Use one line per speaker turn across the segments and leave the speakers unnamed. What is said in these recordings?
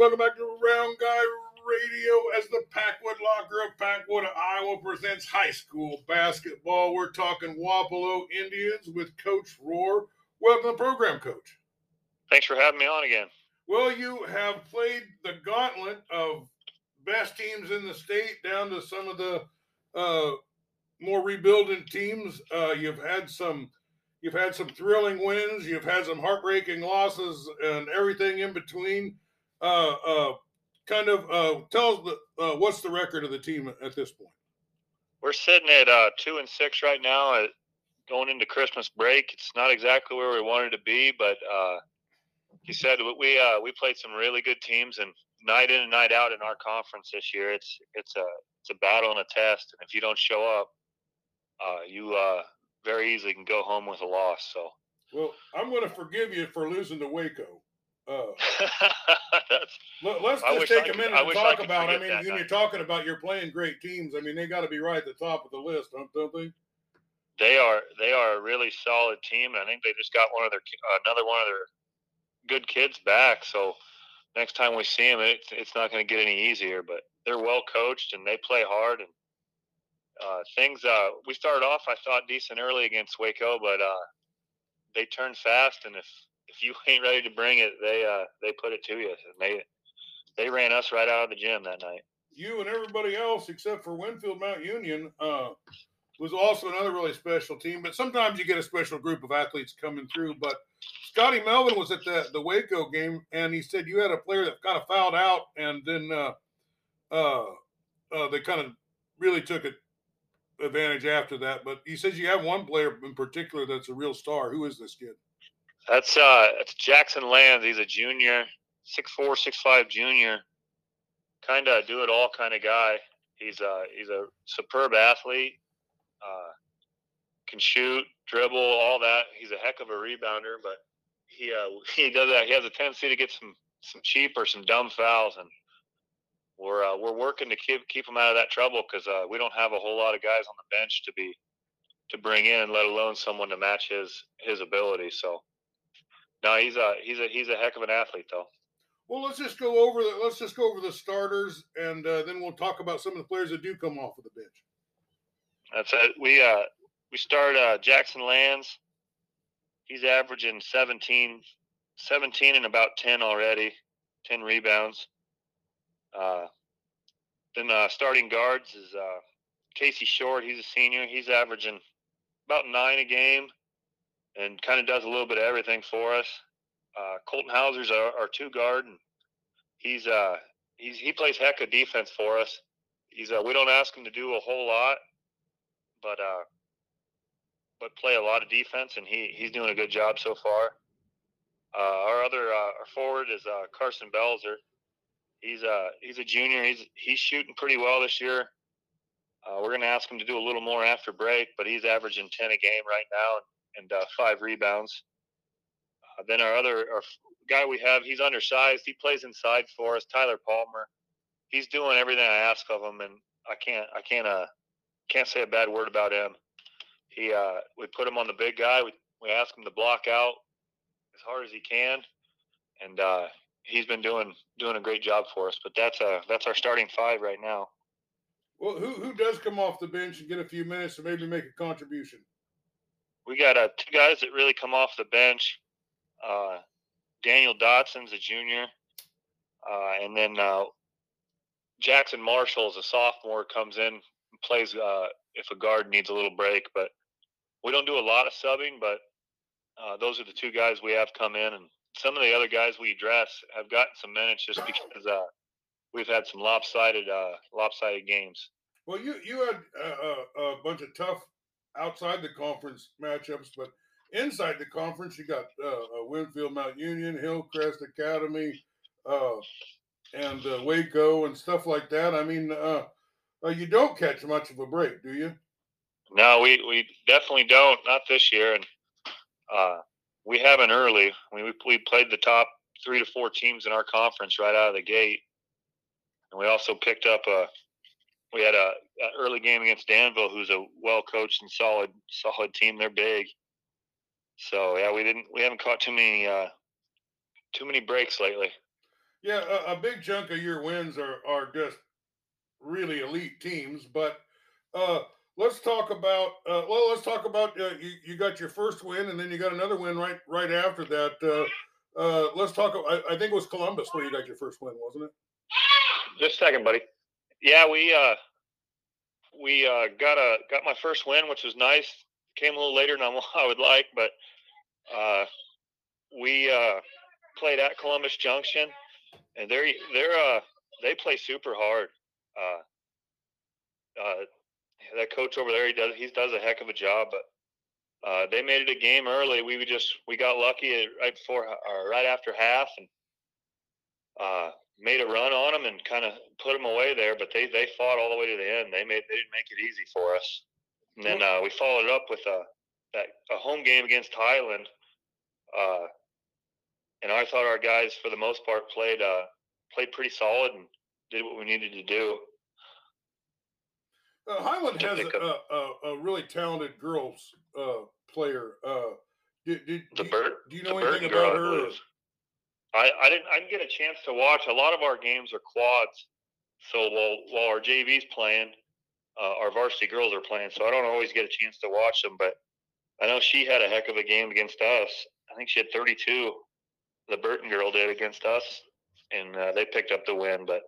Welcome back to Round Guy Radio as the Packwood Locker of Packwood, Iowa presents high school basketball. We're talking Wapello Indians with Coach Roar. Welcome to the program, Coach.
Thanks for having me on again.
Well, you have played the gauntlet of best teams in the state down to some of the uh, more rebuilding teams. Uh, you've had some you've had some thrilling wins, you've had some heartbreaking losses and everything in between. Uh, uh, kind of uh, tell us the, uh, what's the record of the team at this point.
We're sitting at uh, two and six right now. At, going into Christmas break, it's not exactly where we wanted to be, but uh, he said we uh, we played some really good teams, and night in and night out in our conference this year, it's it's a it's a battle and a test, and if you don't show up, uh, you uh, very easily can go home with a loss. So,
well, I'm going to forgive you for losing to Waco. Uh, let, us just take a minute to talk about. I mean, when you're talking about you're playing great teams, I mean they got to be right at the top of the list, don't, don't they?
They are. They are a really solid team. I think they just got one of their another one of their good kids back. So next time we see them, it's it's not going to get any easier. But they're well coached and they play hard and uh, things. Uh, we started off, I thought, decent early against Waco, but uh, they turned fast. And if if you ain't ready to bring it, they uh, they put it to you. And they they ran us right out of the gym that night.
You and everybody else, except for Winfield Mount Union, uh, was also another really special team. But sometimes you get a special group of athletes coming through. But Scotty Melvin was at the the Waco game, and he said you had a player that kind of fouled out, and then uh, uh, uh, they kind of really took it advantage after that. But he says you have one player in particular that's a real star. Who is this kid?
That's uh, that's Jackson Lands. He's a junior, six four, six five junior, kind of do it all kind of guy. He's a he's a superb athlete. Uh, can shoot, dribble, all that. He's a heck of a rebounder, but he uh, he does that. He has a tendency to get some some cheap or some dumb fouls, and we're uh, we're working to keep keep him out of that trouble because uh, we don't have a whole lot of guys on the bench to be to bring in, let alone someone to match his his ability. So, no, he's a he's a he's a heck of an athlete, though.
Well, let's just go over the let's just go over the starters, and uh, then we'll talk about some of the players that do come off of the bench.
That's it. We uh we start uh, Jackson Lands. He's averaging 17, 17 and about 10 already, 10 rebounds. Uh, then uh, starting guards is uh, Casey Short. He's a senior. He's averaging about nine a game, and kind of does a little bit of everything for us. Uh, Colton Hauser's our, our two guard, and he's uh he's he plays heck of defense for us. He's uh, we don't ask him to do a whole lot, but uh but play a lot of defense, and he he's doing a good job so far. Uh, our other uh, our forward is uh, Carson Belzer he's a he's a junior. He's he's shooting pretty well this year. Uh, we're going to ask him to do a little more after break, but he's averaging ten a game right now and, and uh, five rebounds. Uh, then our other our guy we have, he's undersized. He plays inside for us, Tyler Palmer. He's doing everything I ask of him, and I can't I can't uh can't say a bad word about him. He uh we put him on the big guy. We we ask him to block out as hard as he can, and uh, he's been doing doing a great job for us. But that's a that's our starting five right now.
Well, who who does come off the bench and get a few minutes to maybe make a contribution?
We got uh, two guys that really come off the bench. Uh, Daniel Dotson's a junior, uh, and then uh, Jackson Marshall is a sophomore. Comes in and plays uh, if a guard needs a little break, but we don't do a lot of subbing. But uh, those are the two guys we have come in and some of the other guys we dress have gotten some minutes just because we've had some lopsided lopsided games.
Well, you you had a, a, bunch of tough outside the conference matchups, but inside the conference, you got uh, Winfield Mount Union, Hillcrest Academy, uh, and uh, Waco, and stuff like that. I mean, uh, you don't catch much of a break, do you?
No, we we definitely don't. Not this year, and we haven't early. I mean, we we played the top three to four teams in our conference right out of the gate, and we also picked up a. We had a, a early game against Danville, who's a well coached and solid solid team. They're big, so yeah, we didn't we haven't caught too many uh, too many breaks lately.
Yeah, a, a, big chunk of your wins are are just really elite teams. But uh, let's talk about uh, well, let's talk about uh, you. You got your first win, and then you got another win right right after that. Uh, uh, let's talk. I, I think it was Columbus where you got your first win, wasn't it?
Just a second, buddy. Yeah, we uh, we uh, got a got my first win, which was nice. Came a little later than I would like, but uh, we uh, played at Columbus Junction, and they're they're uh, they play super hard. Uh, uh, that coach over there, he does he does a heck of a job. But uh, they made it a game early. We just we got lucky right before or right after half, and uh, made a run on them and kind of put them away there. But they they fought all the way to the end. They made they didn't make it easy for us. And then uh, we followed up with a that a home game against Highland. Uh, and I thought our guys, for the most part, played uh, played pretty solid and did what we needed to do.
Uh, Highland has a, a, a, really talented girls uh, player. Uh, did, did, do you know anything about her?
I, I didn't I didn't get a chance to watch. A lot of our games are quads, so while while our JV's playing, uh, our varsity girls are playing. So I don't always get a chance to watch them. But I know she had a heck of a game against us. I think she had 32. The Burton girl did against us, and uh, they picked up the win. But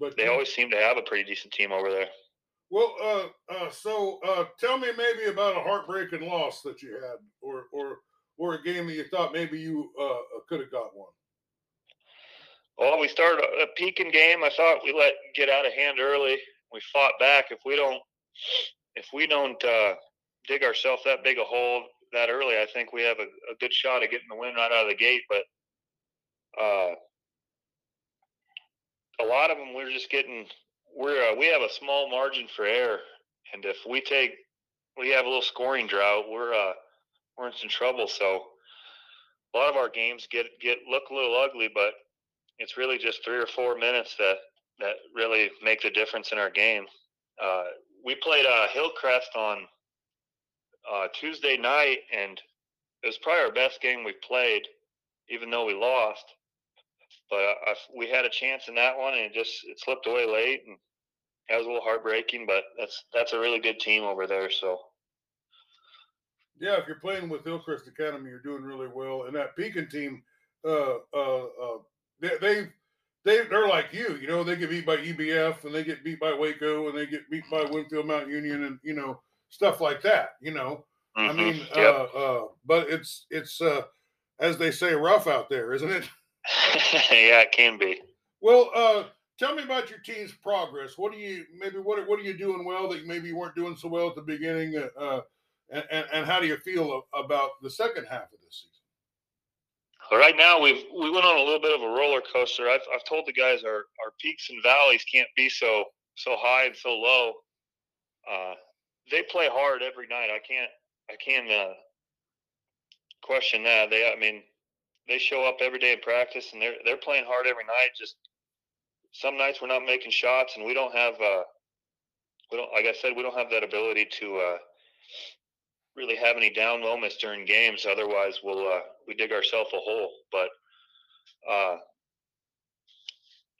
but they always seem to have a pretty decent team over there.
Well, uh, uh, so uh, tell me maybe about a heartbreaking loss that you had, or or or a game that you thought maybe you uh, uh could have got one?
Well, we started a Pekin game. I thought we let get out of hand early. We fought back. If we don't, if we don't uh, dig ourselves that big a hole that early, I think we have a, a, good shot of getting the win right out of the gate. But uh, a lot of them, we're just getting. We're uh, we have a small margin for error, and if we take, we have a little scoring drought. We're uh, we're in some trouble. So a lot of our games get get look a little ugly, but it's really just three or four minutes that that really make the difference in our game. Uh, we played uh, Hillcrest on uh, Tuesday night, and it was probably our best game we played, even though we lost. But I, we had a chance in that one, and it just it slipped away late, and that was a little heartbreaking. But that's that's a really good team over there, so
yeah, if you're playing with Hillcrest Academy, you're doing really well. And that Pekin team, uh, uh, uh, they, they, they, they're like you. You know, they get beat by EBF and they get beat by Waco and they get beat by Winfield Mount Union and you know stuff like that. You know, mm-hmm. I mean, yep. uh, uh, but it's it's uh, as they say, rough out there, isn't it?
yeah, it can be.
Well, uh, tell me about your team's progress. What are you maybe what what are you doing well that maybe you weren't doing so well at the beginning? Uh, uh and, and, and how do you feel about the second half of this season?
Right now, we've we went on a little bit of a roller coaster. I've, I've told the guys our, our peaks and valleys can't be so so high and so low. Uh, they play hard every night. I can't I can't uh, question that. They I mean they show up every day in practice and they're they're playing hard every night. Just some nights we're not making shots and we don't have uh, we don't like I said we don't have that ability to uh, really have any down moments during games. Otherwise, we'll uh, we dig ourselves a hole. But uh,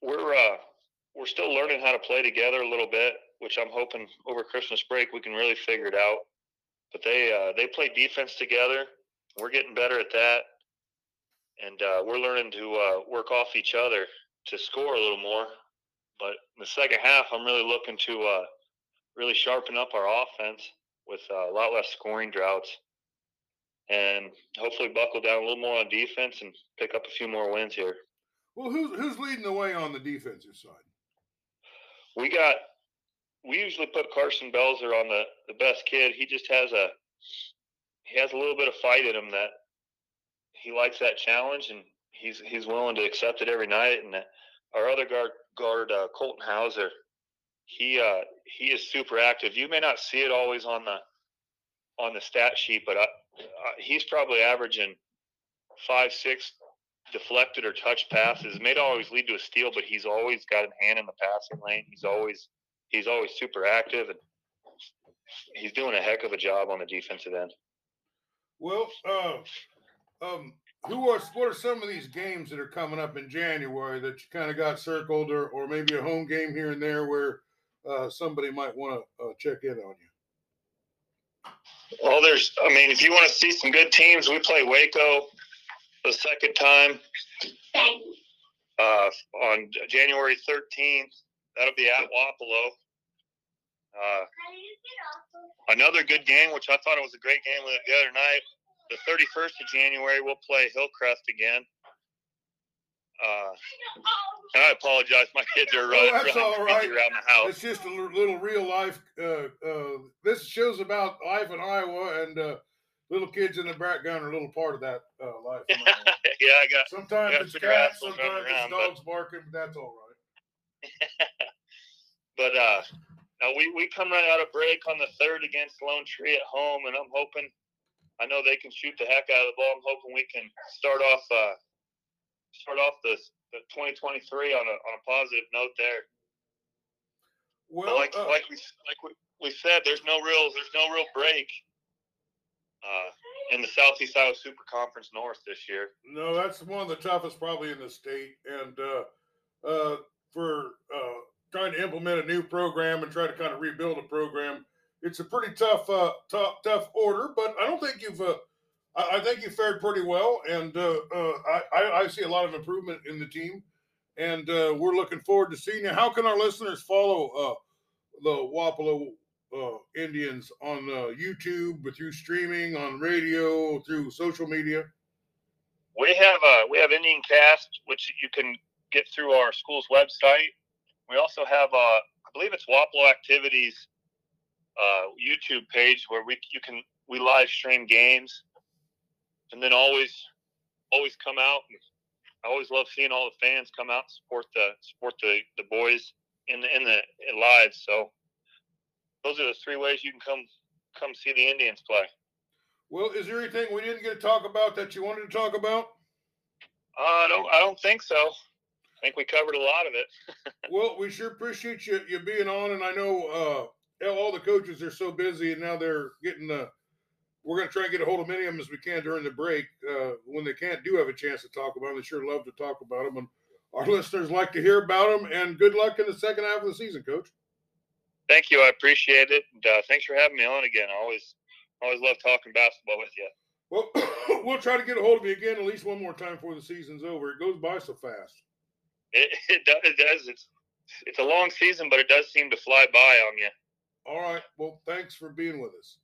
we're uh, we're still learning how to play together a little bit, which I'm hoping over Christmas break we can really figure it out. But they uh, they play defense together. We're getting better at that, and uh, we're learning to uh, work off each other to score a little more. But in the second half, I'm really looking to uh, really sharpen up our offense with uh, a lot less scoring droughts, and hopefully buckle down a little more on defense and pick up a few more wins here.
Well, who's who's leading the way on the defensive side?
We got. We usually put Carson Belzer on the the best kid. He just has a he has a little bit of fight in him that he likes that challenge and he's he's willing to accept it every night. And our other guard guard uh, Colton Hauser, he uh, he is super active. You may not see it always on the on the stat sheet, but uh, uh, he's probably averaging five, six deflected or touch passes. May not always lead to a steal, but he's always got a hand in the passing lane. He's always he's always super active, and he's doing a heck of a job on the defensive end.
Well, uh, um, who are what are some of these games that are coming up in January that you kind of got circled, or or maybe a home game here and there where uh, somebody might want to uh, check in on you?
Well, there's, I mean, if you want to see some good teams, we play Waco the second time uh, on January 13th. That'll be at Wapello. Uh, another good game, which I thought it was a great game the other night. The 31st of January, we'll play Hillcrest again. Uh, and I apologize. My kids are running,
oh, that's
running
all right.
around the house.
It's just a little real life. Uh, uh, this shows about life in Iowa, and uh, little kids in the background are a little part of that uh, life.
yeah, I got.
Sometimes
got
it's cats, sometimes
running
it's
around,
dogs barking, but that's all right.
but uh, now we we come right out of break on the third against Lone Tree at home, and I'm hoping. I know they can shoot the heck out of the ball. I'm hoping we can start off uh, start off the, the 2023 on a on a positive note there.
Well,
like
uh,
like we like we, we said, there's no real there's no real break uh, in the Southeast Iowa Super Conference North this year.
No, that's one of the toughest probably in the state. And uh, uh, for uh, trying to implement a new program and try to kind of rebuild a program, it's a pretty tough, uh, tough, tough order. But I don't think you've. I, I think you fared pretty well, and uh, uh, I, I, see a lot of improvement in the team, and uh, we're looking forward to seeing you. How can our listeners follow uh, the Wapello uh, Indians on uh, YouTube, through streaming, on radio, through social media?
We have uh, we have Indian Cast, which you can get through our school's website. We also have uh, I believe it's Wapello Activities uh, YouTube page where we you can we live stream games, and then always always come out. I always love seeing all the fans come out and support the support the, the boys in the in the in live. So those are the three ways you can come come see the Indians play.
Well, is there anything we didn't get to talk about that you wanted to talk about?
Uh, I don't I don't think so. I think we covered a lot of it.
well, we sure appreciate you you being on, and I know uh, all the coaches are so busy, and now they're getting the. We're going to try and get a hold of many of them as we can during the break. Uh, when they can't do have a chance to talk about them, they sure love to talk about them, and our listeners like to hear about them. And good luck in the second half of the season, Coach.
Thank you. I appreciate it. And, uh, thanks for having me on again. I always always love talking basketball with you.
Well, we'll try to get a hold of you again at least one more time before the season's over. It goes by so fast.
It, it, does, it does. It's it's a long season, but it does seem to fly by on you.
All right. Well, thanks for being with us.